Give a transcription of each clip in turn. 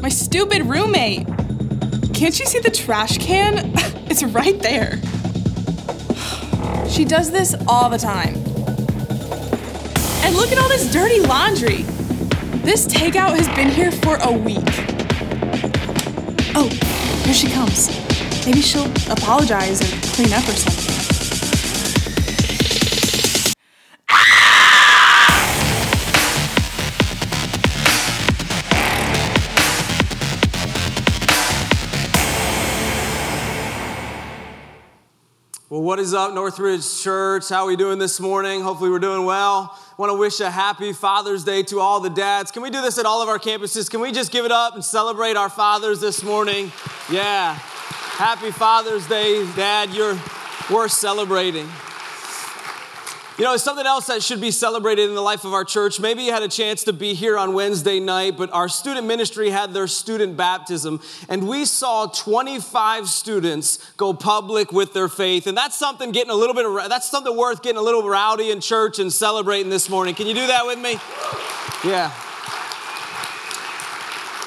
My stupid roommate! Can't you see the trash can? it's right there. She does this all the time. And look at all this dirty laundry. This takeout has been here for a week. Oh, here she comes. Maybe she'll apologize and clean up or something. What is up, Northridge Church? How are we doing this morning? Hopefully, we're doing well. Want to wish a happy Father's Day to all the dads. Can we do this at all of our campuses? Can we just give it up and celebrate our fathers this morning? Yeah. Happy Father's Day, Dad. You're worth celebrating. You know, it's something else that should be celebrated in the life of our church. Maybe you had a chance to be here on Wednesday night, but our student ministry had their student baptism, and we saw 25 students go public with their faith. And that's something getting a little bit that's something worth getting a little rowdy in church and celebrating this morning. Can you do that with me? Yeah.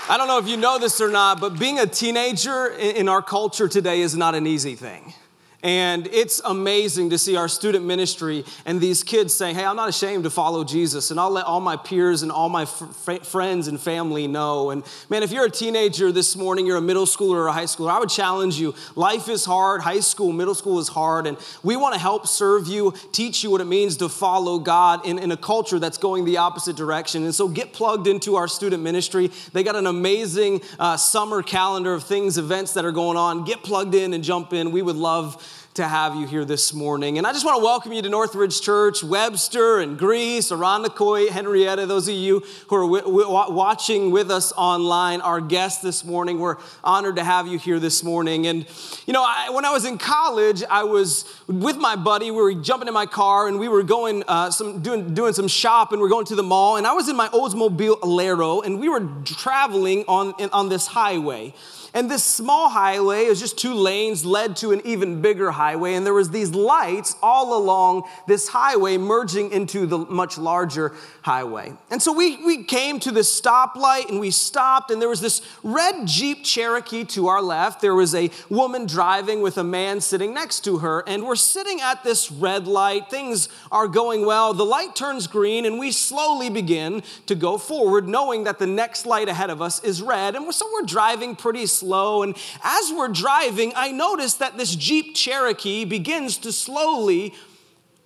I don't know if you know this or not, but being a teenager in our culture today is not an easy thing. And it's amazing to see our student ministry and these kids saying, Hey, I'm not ashamed to follow Jesus. And I'll let all my peers and all my friends and family know. And man, if you're a teenager this morning, you're a middle schooler or a high schooler, I would challenge you. Life is hard. High school, middle school is hard. And we want to help serve you, teach you what it means to follow God in, in a culture that's going the opposite direction. And so get plugged into our student ministry. They got an amazing uh, summer calendar of things, events that are going on. Get plugged in and jump in. We would love to have you here this morning. And I just want to welcome you to Northridge Church, Webster and Greece, Aranacoy, Henrietta, those of you who are w- w- watching with us online, our guests this morning. We're honored to have you here this morning. And, you know, I, when I was in college, I was with my buddy. We were jumping in my car and we were going, uh, some, doing, doing some shopping. We we're going to the mall. And I was in my Oldsmobile Alero and we were traveling on, on this highway. And this small highway, it was just two lanes, led to an even bigger highway. And there was these lights all along this highway merging into the much larger highway. And so we, we came to this stoplight and we stopped, and there was this red Jeep Cherokee to our left. There was a woman driving with a man sitting next to her. And we're sitting at this red light. Things are going well. The light turns green, and we slowly begin to go forward, knowing that the next light ahead of us is red. And so we're driving pretty slowly slow. And as we're driving, I notice that this Jeep Cherokee begins to slowly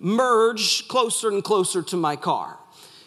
merge closer and closer to my car.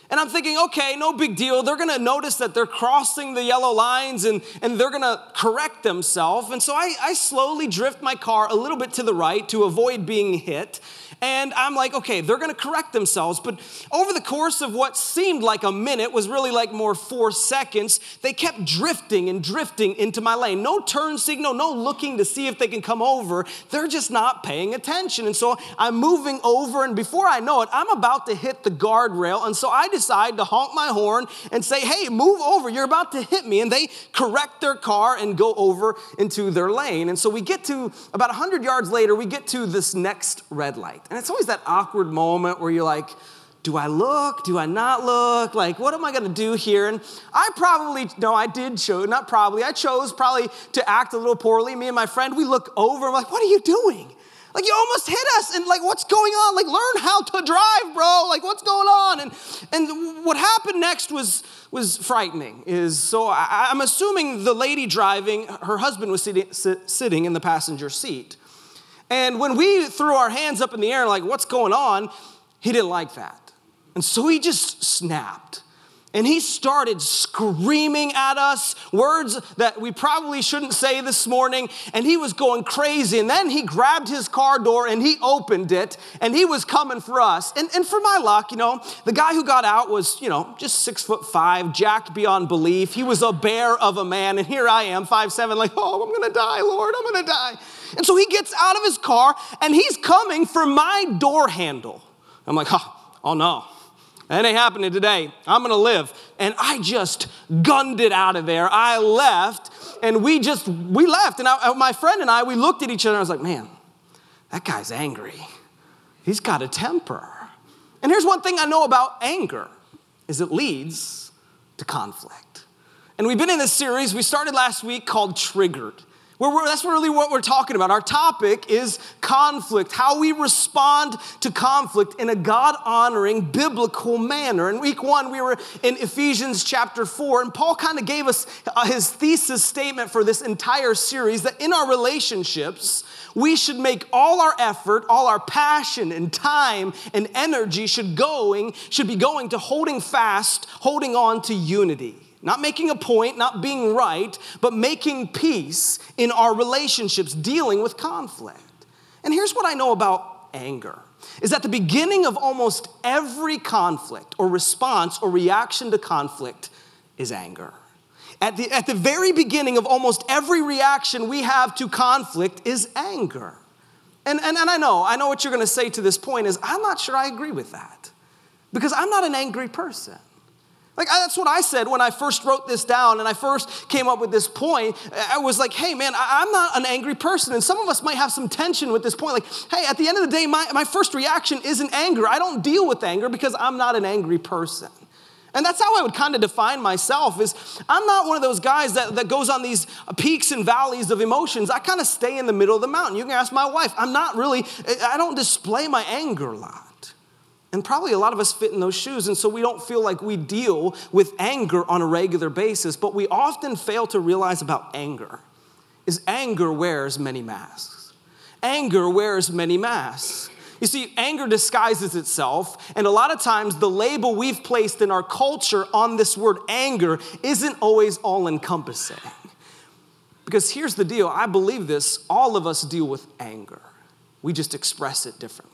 And I'm thinking, okay, no big deal. They're gonna notice that they're crossing the yellow lines and, and they're gonna correct themselves. And so I, I slowly drift my car a little bit to the right to avoid being hit. And I'm like, okay, they're gonna correct themselves. But over the course of what seemed like a minute was really like more four seconds, they kept drifting and drifting into my lane. No turn signal, no looking to see if they can come over. They're just not paying attention. And so I'm moving over, and before I know it, I'm about to hit the guardrail. And so I decide to honk my horn and say, hey, move over, you're about to hit me. And they correct their car and go over into their lane. And so we get to about 100 yards later, we get to this next red light. And it's always that awkward moment where you're like, do I look? Do I not look? Like, what am I gonna do here? And I probably, no, I did chose, not probably, I chose probably to act a little poorly. Me and my friend, we look over, I'm like, what are you doing? Like, you almost hit us, and like, what's going on? Like, learn how to drive, bro. Like, what's going on? And, and what happened next was, was frightening. Is so I, I'm assuming the lady driving, her husband was sitting, sit, sitting in the passenger seat. And when we threw our hands up in the air, like, what's going on? He didn't like that. And so he just snapped. And he started screaming at us words that we probably shouldn't say this morning. And he was going crazy. And then he grabbed his car door and he opened it and he was coming for us. And, and for my luck, you know, the guy who got out was, you know, just six foot five, jacked beyond belief. He was a bear of a man. And here I am, five seven, like, oh, I'm going to die, Lord, I'm going to die. And so he gets out of his car and he's coming for my door handle. I'm like, oh, oh no. That ain't happening today. I'm gonna live. And I just gunned it out of there. I left, and we just, we left. And I, uh, my friend and I, we looked at each other, and I was like, man, that guy's angry. He's got a temper. And here's one thing I know about anger is it leads to conflict. And we've been in this series, we started last week called Triggered. We're, that's really what we're talking about. Our topic is conflict, how we respond to conflict in a God honoring, biblical manner. In week one, we were in Ephesians chapter four, and Paul kind of gave us uh, his thesis statement for this entire series that in our relationships, we should make all our effort, all our passion and time and energy should going, should be going to holding fast, holding on to unity. Not making a point, not being right, but making peace in our relationships, dealing with conflict. And here's what I know about anger is at the beginning of almost every conflict or response or reaction to conflict is anger. At the, at the very beginning of almost every reaction we have to conflict is anger. And, and, and I know, I know what you're gonna say to this point is, I'm not sure I agree with that. Because I'm not an angry person. Like, that's what I said when I first wrote this down and I first came up with this point. I was like, hey, man, I'm not an angry person. And some of us might have some tension with this point. Like, hey, at the end of the day, my, my first reaction isn't anger. I don't deal with anger because I'm not an angry person. And that's how I would kind of define myself is I'm not one of those guys that, that goes on these peaks and valleys of emotions. I kind of stay in the middle of the mountain. You can ask my wife. I'm not really, I don't display my anger a lot. And probably a lot of us fit in those shoes. And so we don't feel like we deal with anger on a regular basis. But we often fail to realize about anger is anger wears many masks. Anger wears many masks. You see, anger disguises itself, and a lot of times the label we've placed in our culture on this word anger isn't always all encompassing. Because here's the deal I believe this all of us deal with anger, we just express it differently.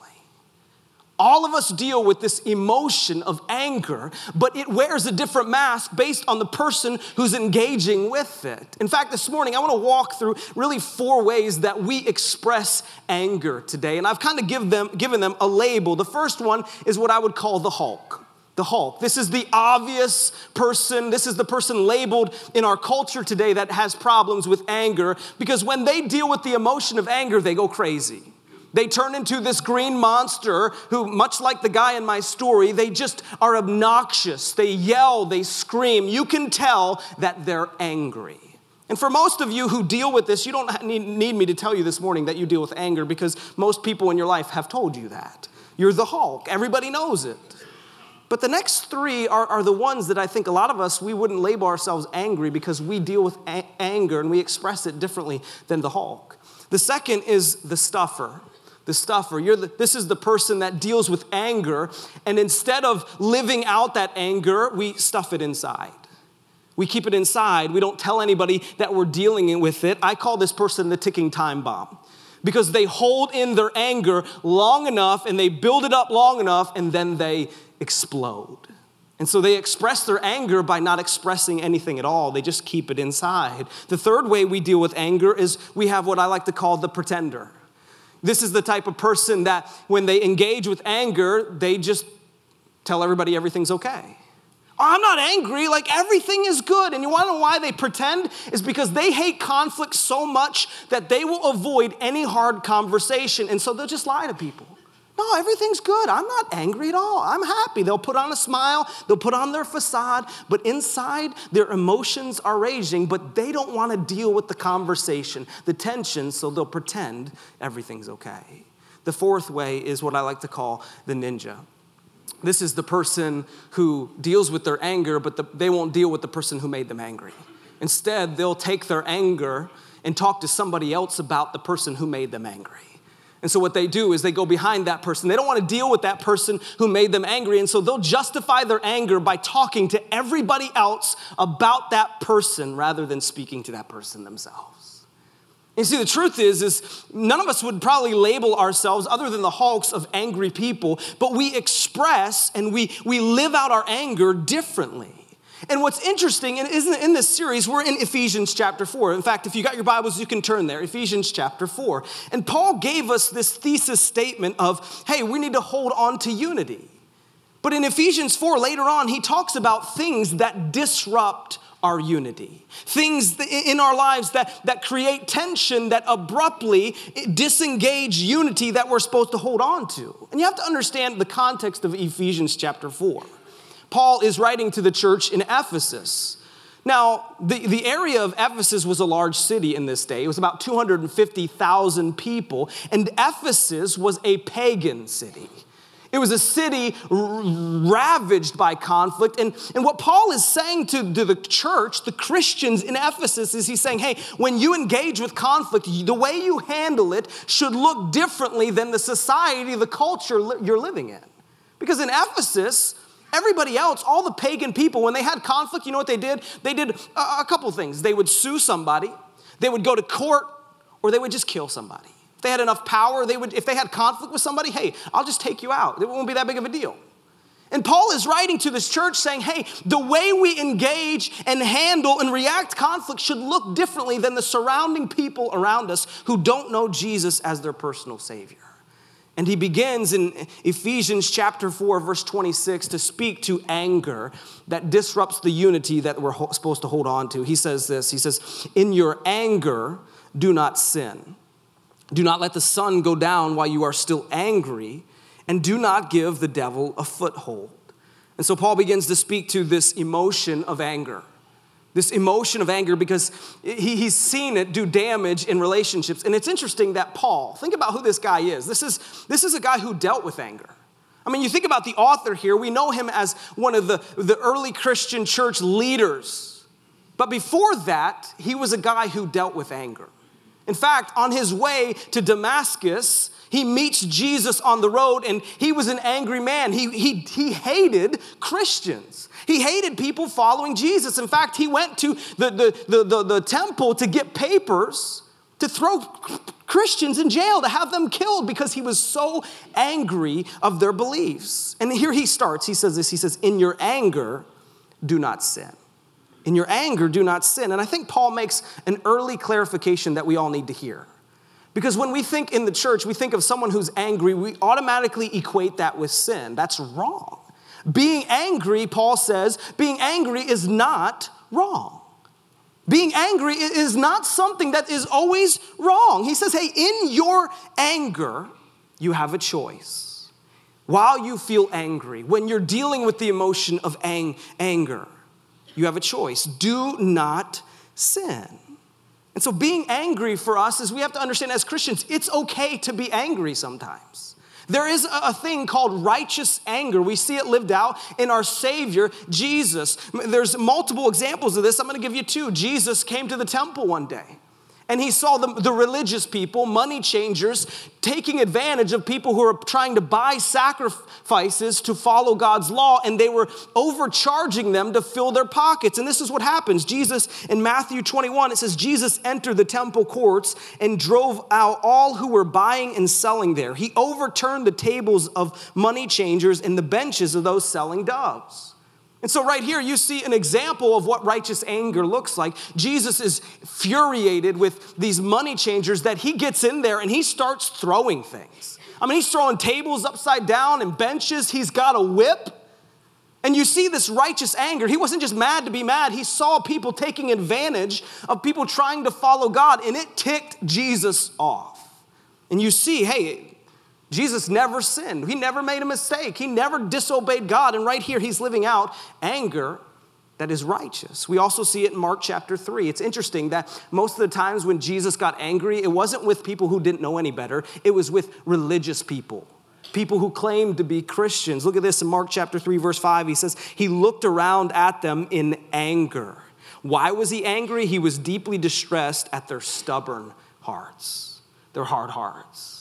All of us deal with this emotion of anger, but it wears a different mask based on the person who's engaging with it. In fact, this morning I want to walk through really four ways that we express anger today, and I've kind of give them, given them a label. The first one is what I would call the Hulk. The Hulk. This is the obvious person. This is the person labeled in our culture today that has problems with anger because when they deal with the emotion of anger, they go crazy. They turn into this green monster who, much like the guy in my story, they just are obnoxious. They yell, they scream. You can tell that they're angry. And for most of you who deal with this, you don't need me to tell you this morning that you deal with anger because most people in your life have told you that. You're the Hulk, everybody knows it. But the next three are, are the ones that I think a lot of us, we wouldn't label ourselves angry because we deal with a- anger and we express it differently than the Hulk. The second is the stuffer the stuffer. You're the, this is the person that deals with anger, and instead of living out that anger, we stuff it inside. We keep it inside. We don't tell anybody that we're dealing with it. I call this person the ticking time bomb because they hold in their anger long enough and they build it up long enough and then they explode. And so they express their anger by not expressing anything at all. They just keep it inside. The third way we deal with anger is we have what I like to call the pretender. This is the type of person that when they engage with anger, they just tell everybody everything's okay. Oh, I'm not angry, like everything is good. And you wanna know why they pretend? Is because they hate conflict so much that they will avoid any hard conversation. And so they'll just lie to people. No, everything's good. I'm not angry at all. I'm happy. They'll put on a smile, they'll put on their facade, but inside their emotions are raging, but they don't want to deal with the conversation, the tension, so they'll pretend everything's okay. The fourth way is what I like to call the ninja. This is the person who deals with their anger, but the, they won't deal with the person who made them angry. Instead, they'll take their anger and talk to somebody else about the person who made them angry. And so, what they do is they go behind that person. They don't want to deal with that person who made them angry. And so, they'll justify their anger by talking to everybody else about that person rather than speaking to that person themselves. And see, the truth is, is none of us would probably label ourselves, other than the hulks of angry people, but we express and we, we live out our anger differently. And what's interesting, and isn't in this series, we're in Ephesians chapter 4. In fact, if you got your Bibles, you can turn there, Ephesians chapter 4. And Paul gave us this thesis statement of, hey, we need to hold on to unity. But in Ephesians 4, later on, he talks about things that disrupt our unity. Things in our lives that, that create tension, that abruptly disengage unity that we're supposed to hold on to. And you have to understand the context of Ephesians chapter 4. Paul is writing to the church in Ephesus. Now, the, the area of Ephesus was a large city in this day. It was about 250,000 people, and Ephesus was a pagan city. It was a city ravaged by conflict. And, and what Paul is saying to, to the church, the Christians in Ephesus, is he's saying, hey, when you engage with conflict, the way you handle it should look differently than the society, the culture you're living in. Because in Ephesus, Everybody else, all the pagan people, when they had conflict, you know what they did? They did a, a couple things. They would sue somebody, they would go to court, or they would just kill somebody. If they had enough power, they would, if they had conflict with somebody, hey, I'll just take you out. It won't be that big of a deal. And Paul is writing to this church saying, hey, the way we engage and handle and react conflict should look differently than the surrounding people around us who don't know Jesus as their personal Savior. And he begins in Ephesians chapter 4, verse 26, to speak to anger that disrupts the unity that we're supposed to hold on to. He says this He says, In your anger, do not sin. Do not let the sun go down while you are still angry, and do not give the devil a foothold. And so Paul begins to speak to this emotion of anger this emotion of anger because he, he's seen it do damage in relationships. And it's interesting that Paul, think about who this guy is. This is, this is a guy who dealt with anger. I mean, you think about the author here, we know him as one of the, the early Christian church leaders. But before that, he was a guy who dealt with anger. In fact, on his way to Damascus, he meets Jesus on the road and he was an angry man. He, he, he hated Christians. He hated people following Jesus. In fact, he went to the, the, the, the, the temple to get papers to throw Christians in jail, to have them killed because he was so angry of their beliefs. And here he starts. He says this He says, In your anger, do not sin. In your anger, do not sin. And I think Paul makes an early clarification that we all need to hear. Because when we think in the church, we think of someone who's angry, we automatically equate that with sin. That's wrong. Being angry, Paul says, being angry is not wrong. Being angry is not something that is always wrong. He says, hey, in your anger, you have a choice. While you feel angry, when you're dealing with the emotion of ang- anger, you have a choice. Do not sin. And so, being angry for us is we have to understand as Christians, it's okay to be angry sometimes. There is a thing called righteous anger. We see it lived out in our Savior, Jesus. There's multiple examples of this. I'm going to give you two. Jesus came to the temple one day and he saw the, the religious people, money changers, taking advantage of people who are trying to buy sacrifices to follow God's law, and they were overcharging them to fill their pockets. And this is what happens. Jesus, in Matthew 21, it says, Jesus entered the temple courts and drove out all who were buying and selling there. He overturned the tables of money changers and the benches of those selling doves. And so, right here, you see an example of what righteous anger looks like. Jesus is furiated with these money changers that he gets in there and he starts throwing things. I mean, he's throwing tables upside down and benches, he's got a whip. And you see this righteous anger. He wasn't just mad to be mad, he saw people taking advantage of people trying to follow God, and it ticked Jesus off. And you see, hey, Jesus never sinned. He never made a mistake. He never disobeyed God. And right here, he's living out anger that is righteous. We also see it in Mark chapter 3. It's interesting that most of the times when Jesus got angry, it wasn't with people who didn't know any better, it was with religious people. People who claimed to be Christians. Look at this in Mark chapter 3, verse 5. He says, He looked around at them in anger. Why was he angry? He was deeply distressed at their stubborn hearts, their hard hearts.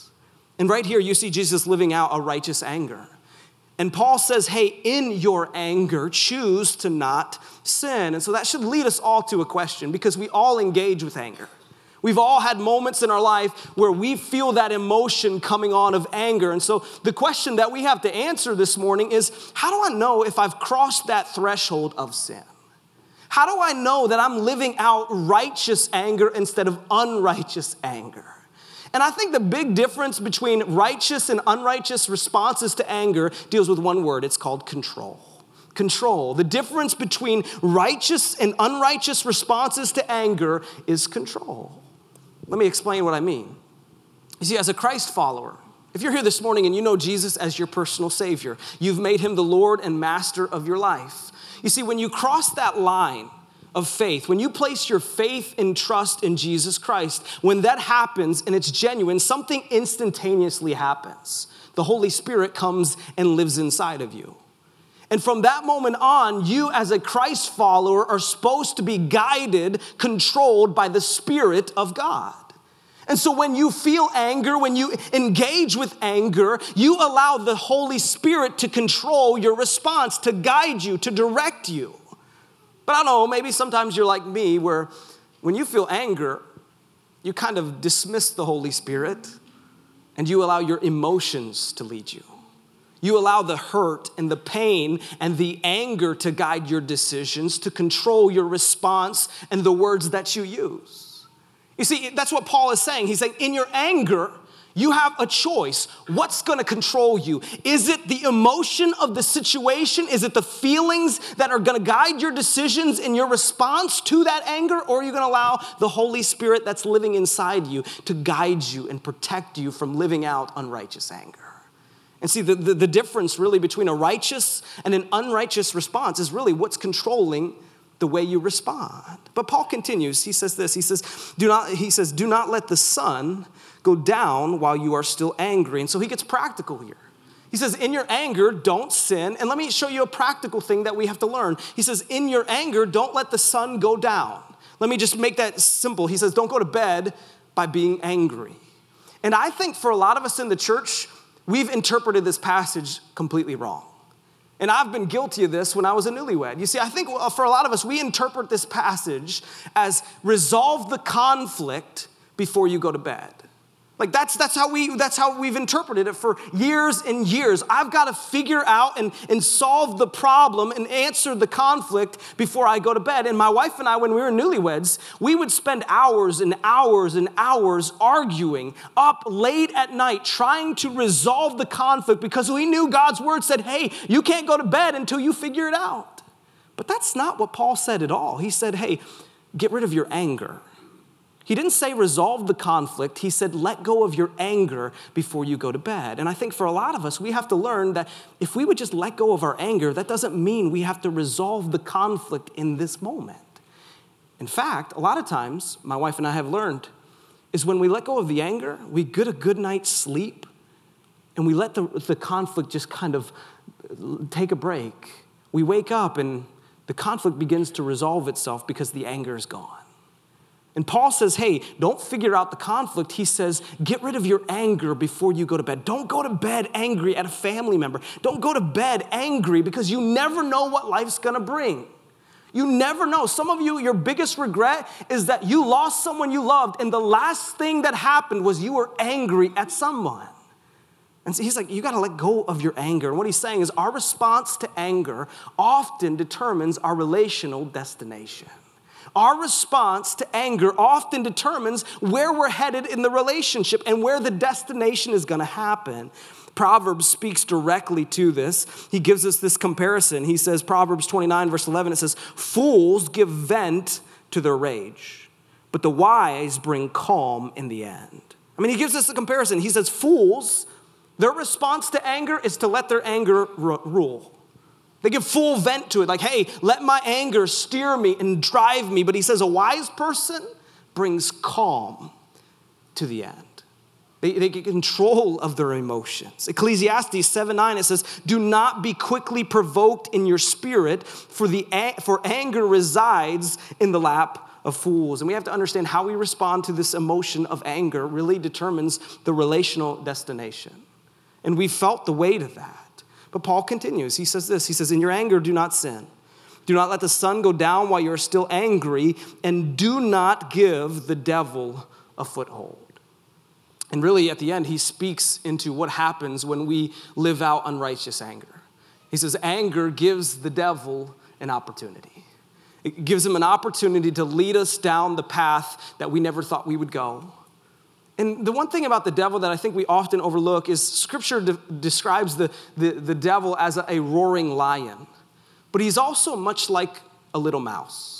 And right here, you see Jesus living out a righteous anger. And Paul says, hey, in your anger, choose to not sin. And so that should lead us all to a question because we all engage with anger. We've all had moments in our life where we feel that emotion coming on of anger. And so the question that we have to answer this morning is how do I know if I've crossed that threshold of sin? How do I know that I'm living out righteous anger instead of unrighteous anger? And I think the big difference between righteous and unrighteous responses to anger deals with one word it's called control. Control. The difference between righteous and unrighteous responses to anger is control. Let me explain what I mean. You see, as a Christ follower, if you're here this morning and you know Jesus as your personal Savior, you've made him the Lord and Master of your life. You see, when you cross that line of faith. When you place your faith and trust in Jesus Christ, when that happens and it's genuine, something instantaneously happens. The Holy Spirit comes and lives inside of you. And from that moment on, you as a Christ follower are supposed to be guided, controlled by the Spirit of God. And so when you feel anger, when you engage with anger, you allow the Holy Spirit to control your response, to guide you, to direct you. But I don't know, maybe sometimes you're like me, where when you feel anger, you kind of dismiss the Holy Spirit and you allow your emotions to lead you. You allow the hurt and the pain and the anger to guide your decisions, to control your response and the words that you use. You see, that's what Paul is saying. He's saying, in your anger, you have a choice. What's gonna control you? Is it the emotion of the situation? Is it the feelings that are gonna guide your decisions in your response to that anger? Or are you gonna allow the Holy Spirit that's living inside you to guide you and protect you from living out unrighteous anger? And see, the, the, the, difference really between a righteous and an unrighteous response is really what's controlling the way you respond. But Paul continues, he says this, he says, do not, he says, do not let the sun go down while you are still angry. And so he gets practical here. He says, in your anger, don't sin. And let me show you a practical thing that we have to learn. He says, in your anger, don't let the sun go down. Let me just make that simple. He says, don't go to bed by being angry. And I think for a lot of us in the church, we've interpreted this passage completely wrong. And I've been guilty of this when I was a newlywed. You see, I think uh, for a lot of us, we interpret this passage as resolve the conflict before you go to bed. Like that's that's how we that's how we've interpreted it for years and years. I've got to figure out and, and solve the problem and answer the conflict before I go to bed. And my wife and I, when we were newlyweds, we would spend hours and hours and hours arguing up late at night, trying to resolve the conflict because we knew God's word said, hey, you can't go to bed until you figure it out. But that's not what Paul said at all. He said, hey, get rid of your anger. He didn't say resolve the conflict. He said let go of your anger before you go to bed. And I think for a lot of us, we have to learn that if we would just let go of our anger, that doesn't mean we have to resolve the conflict in this moment. In fact, a lot of times, my wife and I have learned, is when we let go of the anger, we get a good night's sleep, and we let the, the conflict just kind of uh, take a break. We wake up and the conflict begins to resolve itself because the anger is gone. And Paul says, hey, don't figure out the conflict. He says, get rid of your anger before you go to bed. Don't go to bed angry at a family member. Don't go to bed angry because you never know what life's gonna bring. You never know. Some of you, your biggest regret is that you lost someone you loved, and the last thing that happened was you were angry at someone. And so he's like, you gotta let go of your anger. And what he's saying is, our response to anger often determines our relational destination. Our response to anger often determines where we're headed in the relationship and where the destination is going to happen. Proverbs speaks directly to this. He gives us this comparison. He says, Proverbs 29, verse 11, it says, Fools give vent to their rage, but the wise bring calm in the end. I mean, he gives us a comparison. He says, Fools, their response to anger is to let their anger rule. They give full vent to it, like, hey, let my anger steer me and drive me. But he says a wise person brings calm to the end. They, they get control of their emotions. Ecclesiastes 7 9, it says, Do not be quickly provoked in your spirit, for, the, for anger resides in the lap of fools. And we have to understand how we respond to this emotion of anger really determines the relational destination. And we felt the weight of that. But Paul continues. He says this He says, In your anger, do not sin. Do not let the sun go down while you're still angry, and do not give the devil a foothold. And really, at the end, he speaks into what happens when we live out unrighteous anger. He says, Anger gives the devil an opportunity. It gives him an opportunity to lead us down the path that we never thought we would go. And the one thing about the devil that I think we often overlook is scripture de- describes the, the, the devil as a, a roaring lion, but he's also much like a little mouse.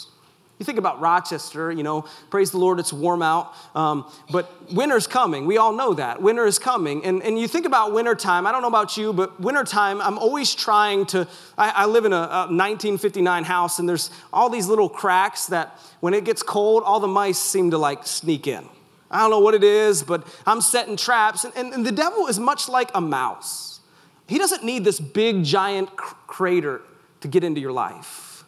You think about Rochester, you know, praise the Lord, it's warm out. Um, but winter's coming. We all know that. Winter is coming. And, and you think about wintertime, I don't know about you, but wintertime, I'm always trying to. I, I live in a, a 1959 house, and there's all these little cracks that when it gets cold, all the mice seem to like sneak in. I don't know what it is, but I'm setting traps. And, and, and the devil is much like a mouse. He doesn't need this big, giant cr- crater to get into your life.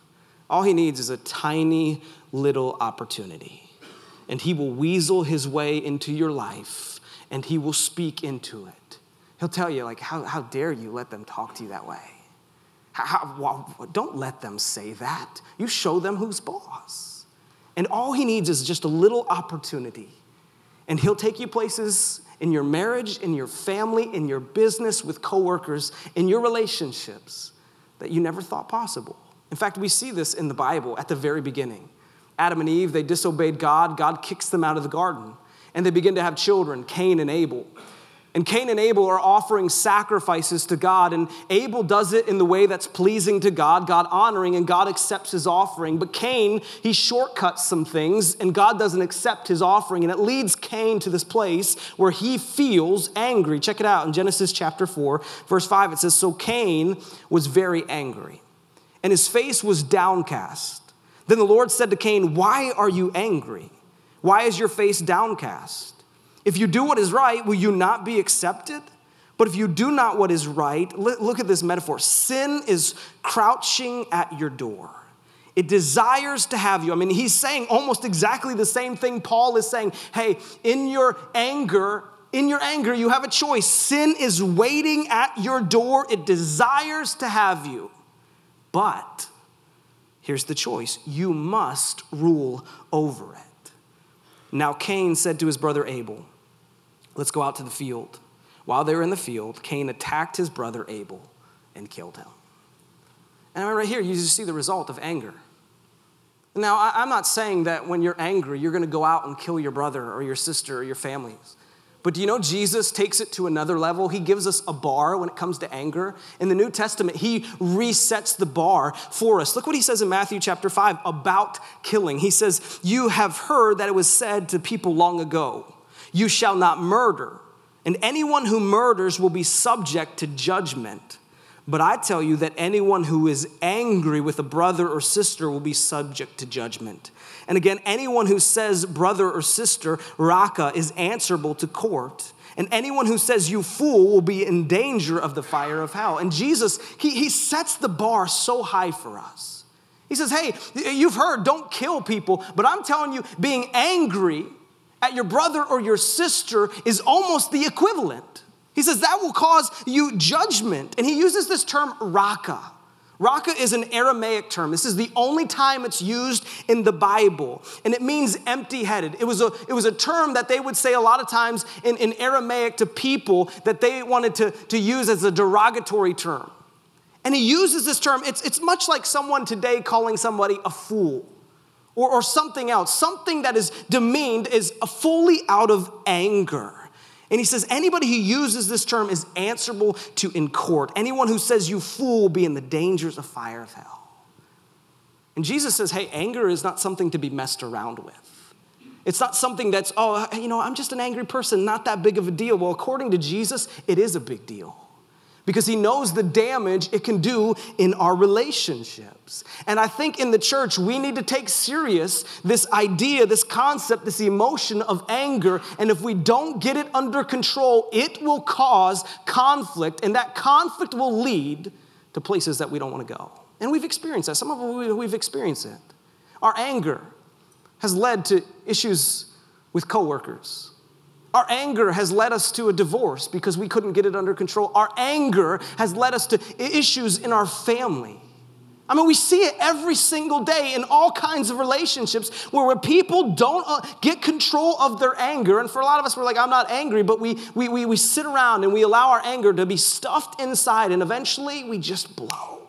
All he needs is a tiny little opportunity. And he will weasel his way into your life and he will speak into it. He'll tell you, like, how, how dare you let them talk to you that way? How, how, well, don't let them say that. You show them who's boss. And all he needs is just a little opportunity. And he'll take you places in your marriage, in your family, in your business, with coworkers, in your relationships that you never thought possible. In fact, we see this in the Bible at the very beginning. Adam and Eve, they disobeyed God. God kicks them out of the garden. And they begin to have children, Cain and Abel. And Cain and Abel are offering sacrifices to God, and Abel does it in the way that's pleasing to God, God honoring, and God accepts his offering. But Cain, he shortcuts some things, and God doesn't accept his offering, and it leads Cain to this place where he feels angry. Check it out in Genesis chapter 4, verse 5. It says, So Cain was very angry and his face was downcast. Then the Lord said to Cain, Why are you angry? Why is your face downcast? If you do what is right, will you not be accepted? But if you do not what is right, look at this metaphor sin is crouching at your door. It desires to have you. I mean, he's saying almost exactly the same thing Paul is saying. Hey, in your anger, in your anger, you have a choice. Sin is waiting at your door, it desires to have you. But here's the choice you must rule over it. Now, Cain said to his brother Abel, Let's go out to the field. While they were in the field, Cain attacked his brother Abel and killed him. And right here, you just see the result of anger. Now, I'm not saying that when you're angry, you're going to go out and kill your brother or your sister or your families. But do you know Jesus takes it to another level? He gives us a bar when it comes to anger. In the New Testament, he resets the bar for us. Look what he says in Matthew chapter 5 about killing. He says, You have heard that it was said to people long ago, You shall not murder, and anyone who murders will be subject to judgment. But I tell you that anyone who is angry with a brother or sister will be subject to judgment. And again, anyone who says brother or sister, raka, is answerable to court. And anyone who says you fool will be in danger of the fire of hell. And Jesus, he, he sets the bar so high for us. He says, hey, you've heard, don't kill people, but I'm telling you, being angry at your brother or your sister is almost the equivalent. He says that will cause you judgment. And he uses this term raka. Raka is an Aramaic term. This is the only time it's used in the Bible, and it means empty headed. It, was a, it was a term that they would say a lot of times in, in Aramaic to people that they wanted to, to use as a derogatory term. And he uses this term, it's, it's much like someone today calling somebody a fool or, or something else. Something that is demeaned is fully out of anger. And he says, anybody who uses this term is answerable to in court. Anyone who says you fool will be in the dangers of fire of hell. And Jesus says, hey, anger is not something to be messed around with. It's not something that's, oh, you know, I'm just an angry person, not that big of a deal. Well, according to Jesus, it is a big deal because he knows the damage it can do in our relationships. And I think in the church, we need to take serious this idea, this concept, this emotion of anger. And if we don't get it under control, it will cause conflict, and that conflict will lead to places that we don't want to go. And we've experienced that. Some of us, we've experienced it. Our anger has led to issues with coworkers our anger has led us to a divorce because we couldn't get it under control. Our anger has led us to issues in our family. I mean, we see it every single day in all kinds of relationships where, where people don't uh, get control of their anger. And for a lot of us, we're like, I'm not angry, but we, we, we, we sit around and we allow our anger to be stuffed inside, and eventually we just blow.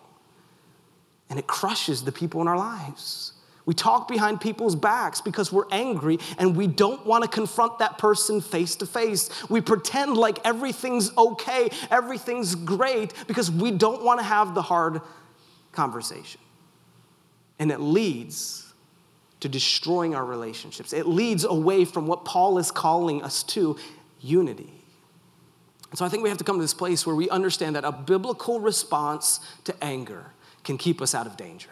And it crushes the people in our lives. We talk behind people's backs because we're angry and we don't want to confront that person face to face. We pretend like everything's okay, everything's great because we don't want to have the hard conversation. And it leads to destroying our relationships. It leads away from what Paul is calling us to unity. And so I think we have to come to this place where we understand that a biblical response to anger can keep us out of danger.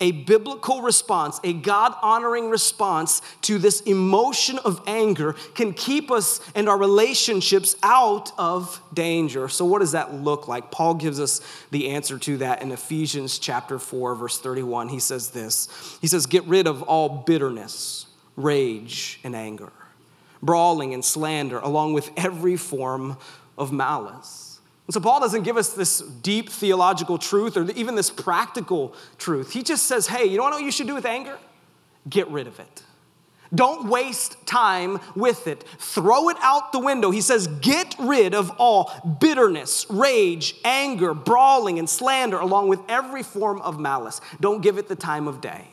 A biblical response, a God honoring response to this emotion of anger can keep us and our relationships out of danger. So, what does that look like? Paul gives us the answer to that in Ephesians chapter 4, verse 31. He says this He says, Get rid of all bitterness, rage, and anger, brawling and slander, along with every form of malice. And so Paul doesn't give us this deep theological truth or even this practical truth. He just says, hey, you know what you should do with anger? Get rid of it. Don't waste time with it. Throw it out the window. He says, Get rid of all bitterness, rage, anger, brawling, and slander, along with every form of malice. Don't give it the time of day.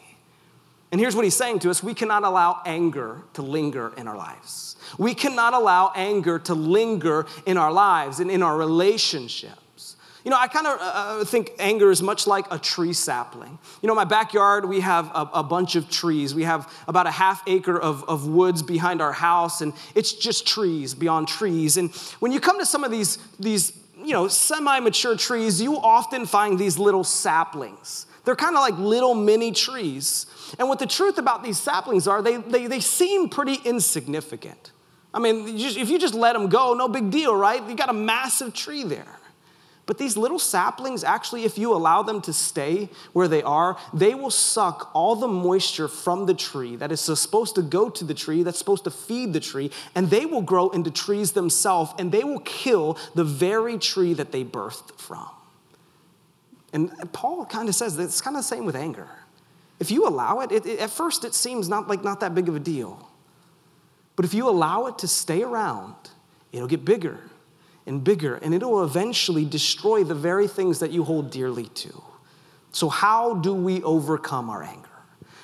And here's what he's saying to us we cannot allow anger to linger in our lives. We cannot allow anger to linger in our lives and in our relationships. You know, I kind of uh, uh, think anger is much like a tree sapling. You know, my backyard, we have a, a, bunch of trees. We have about a half acre of, of woods behind our house, and it's just trees beyond trees. And when you come to some of these, these you know, semi mature trees, you often find these little saplings. They're kind of like little mini trees. And what the truth about these saplings are, they, they, they seem pretty insignificant. I mean, if you just let them go, no big deal, right? You got a massive tree there. But these little saplings, actually, if you allow them to stay where they are, they will suck all the moisture from the tree that is supposed to go to the tree, that's supposed to feed the tree, and they will grow into trees themselves, and they will kill the very tree that they birthed from. And Paul kind of says that it's kind of the same with anger. If you allow it, it, it, at first it seems not like not that big of a deal. But if you allow it to stay around, it'll get bigger and bigger, and it'll eventually destroy the very things that you hold dearly to. So, how do we overcome our anger?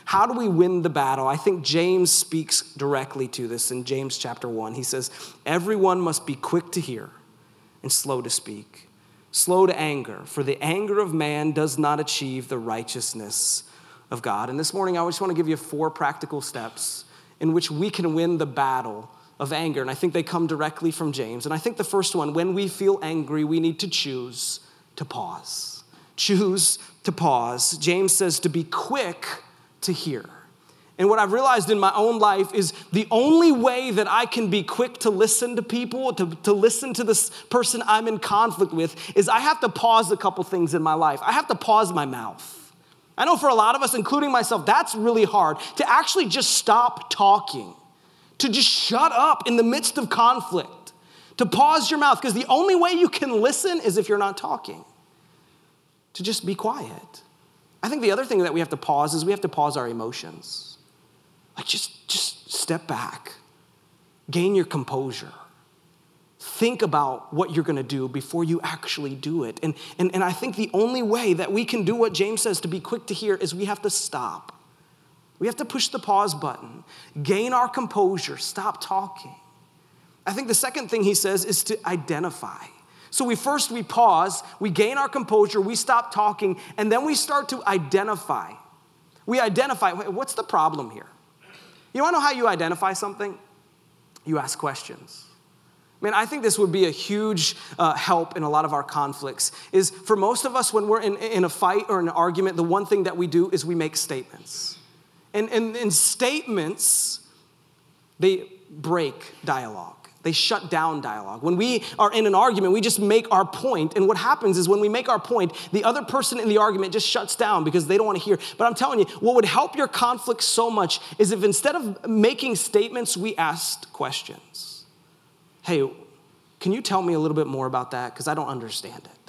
How do we win the battle? I think James speaks directly to this in James chapter 1. He says, Everyone must be quick to hear and slow to speak, slow to anger, for the anger of man does not achieve the righteousness of God. And this morning, I just want to give you four practical steps in which we can win the battle of anger. And I think they come directly from James. And I think the first one, when we feel angry, we need to choose to pause. Choose to pause. James says to be quick to hear. And what I've realized in my own life is the only way that I can be quick to listen to people, to, to listen to this person I'm in conflict with, is I have to pause a couple things in my life. I have to pause my mouth. I know for a lot of us, including myself, that's really hard to actually just stop talking, to just shut up in the midst of conflict, to pause your mouth, because the only way you can listen is if you're not talking, to just be quiet. I think the other thing that we have to pause is we have to pause our emotions. Like just, just step back, gain your composure think about what you're going to do before you actually do it. And, and, and I think the only way that we can do what James says to be quick to hear is we have to stop. We have to push the pause button, gain our composure, stop talking. I think the second thing he says is to identify. So we first we pause, we gain our composure, we stop talking, and then we start to identify. We identify what's the problem here? You want to know how you identify something? You ask questions. Man, I think this would be a huge uh, help in a lot of our conflicts. Is for most of us, when we're in, in a fight or an argument, the one thing that we do is we make statements. And, and, and statements, they break dialogue. They shut down dialogue. When we are in an argument, we just make our point, and what happens is when we make our point, the other person in the argument just shuts down because they don't want to hear. But I'm telling you, what would help your conflict so much is if instead of making statements, we asked questions hey, can you tell me a little bit more about that? Because I don't understand it.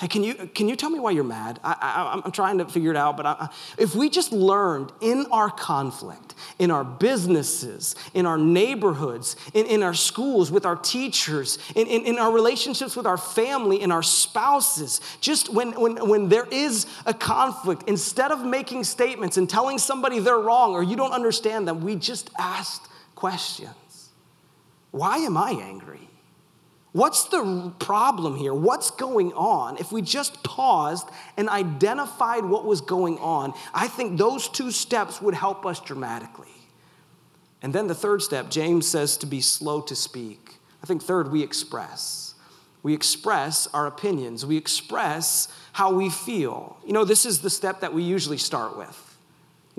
Hey, can you, can you tell me why you're mad? I, am trying to figure it out, but I, if we just learned in our conflict, in our businesses, in our neighborhoods, in, in our schools, with our teachers, in, in, in our relationships with our family, in our spouses, just when, when, when there is a conflict, instead of making statements and telling somebody they're wrong or you don't understand them, we just asked questions. Why am I angry? What's the problem here? What's going on? If we just paused and identified what was going on, I think those two steps would help us dramatically. And then the third step, James says to be slow to speak. I think third, we express. We express our opinions. We express how we feel. You know, this is the step that we usually start with.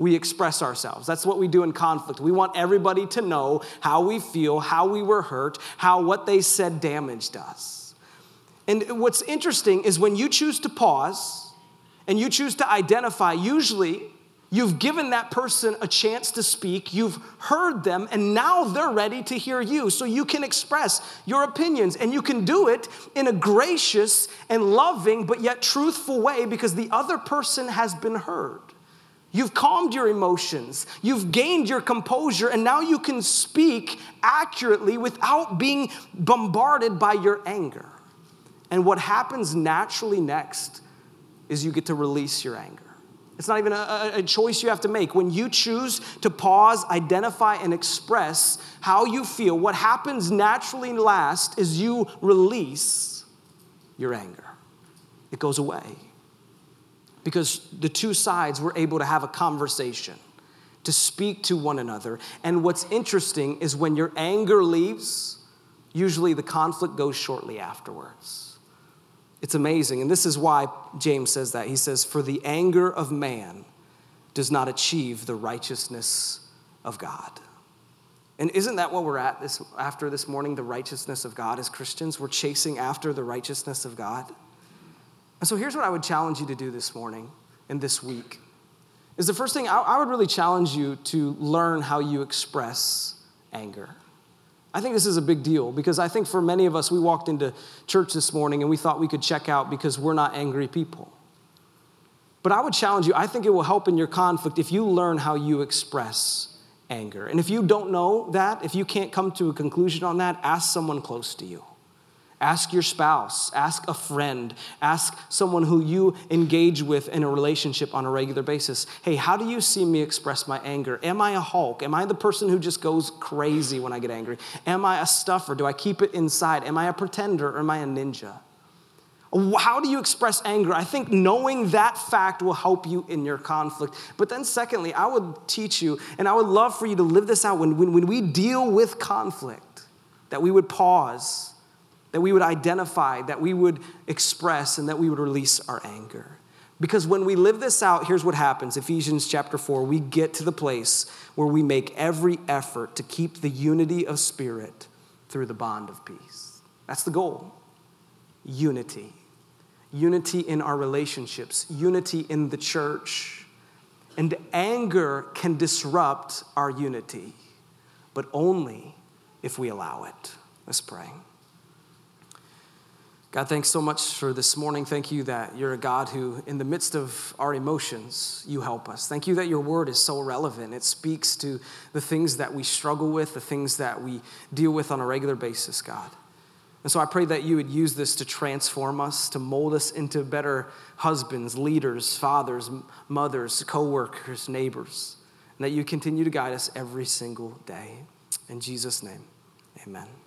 We express ourselves. That's what we do in conflict. We want everybody to know how we feel, how we were hurt, how what they said damaged us. And what's interesting is when you choose to pause and you choose to identify, usually You've given that person a chance to speak, you've heard them, and now they're ready to hear you. So you can express your opinions, and you can do it in a gracious and loving, but yet truthful way because the other person has been heard. You've calmed your emotions, you've gained your composure, and now you can speak accurately without being bombarded by your anger. And what happens naturally next is you get to release your anger. It's not even a, a, choice you have to make. When you choose to pause, identify, and express how you feel, what happens naturally last is you release your anger. It goes away. Because the two sides were able to have a conversation, to speak to one another. And what's interesting is when your anger leaves, usually the conflict goes shortly afterwards. It's amazing. And this is why James says that. He says, For the anger of man does not achieve the righteousness of God. And isn't that what we're at this, after this morning? The righteousness of God as Christians? We're chasing after the righteousness of God. And so here's what I would challenge you to do this morning and this week. Is the first thing I, I would really challenge you to learn how you express anger. I think this is a big deal because I think for many of us, we walked into church this morning and we thought we could check out because we're not angry people. But I would challenge you, I think it will help in your conflict if you learn how you express anger. And if you don't know that, if you can't come to a conclusion on that, ask someone close to you. Ask your spouse, ask a friend, ask someone who you engage with in a relationship on a regular basis. Hey, how do you see me express my anger? Am I a Hulk? Am I the person who just goes crazy when I get angry? Am I a stuffer? Do I keep it inside? Am I a pretender or am I a ninja? How do you express anger? I think knowing that fact will help you in your conflict. But then, secondly, I would teach you, and I would love for you to live this out when, when, when we deal with conflict, that we would pause that we would identify, that we would express, and that we would release our anger. Because when we live this out, here's what happens Ephesians chapter 4, we get to the place where we make every effort to keep the unity of spirit through the bond of peace. That's the goal unity. Unity in our relationships, unity in the church. And anger can disrupt our unity, but only if we allow it. Let's pray. God, thanks so much for this morning. Thank you that you're a God who, in the midst of our emotions, you help us. Thank you that your word is so relevant. It speaks to the things that we struggle with, the things that we deal with on a regular basis, God. And so I pray that you would use this to transform us, to mold us into better husbands, leaders, fathers, mothers, coworkers, neighbors, and that you continue to guide us every single day. In Jesus' name, amen.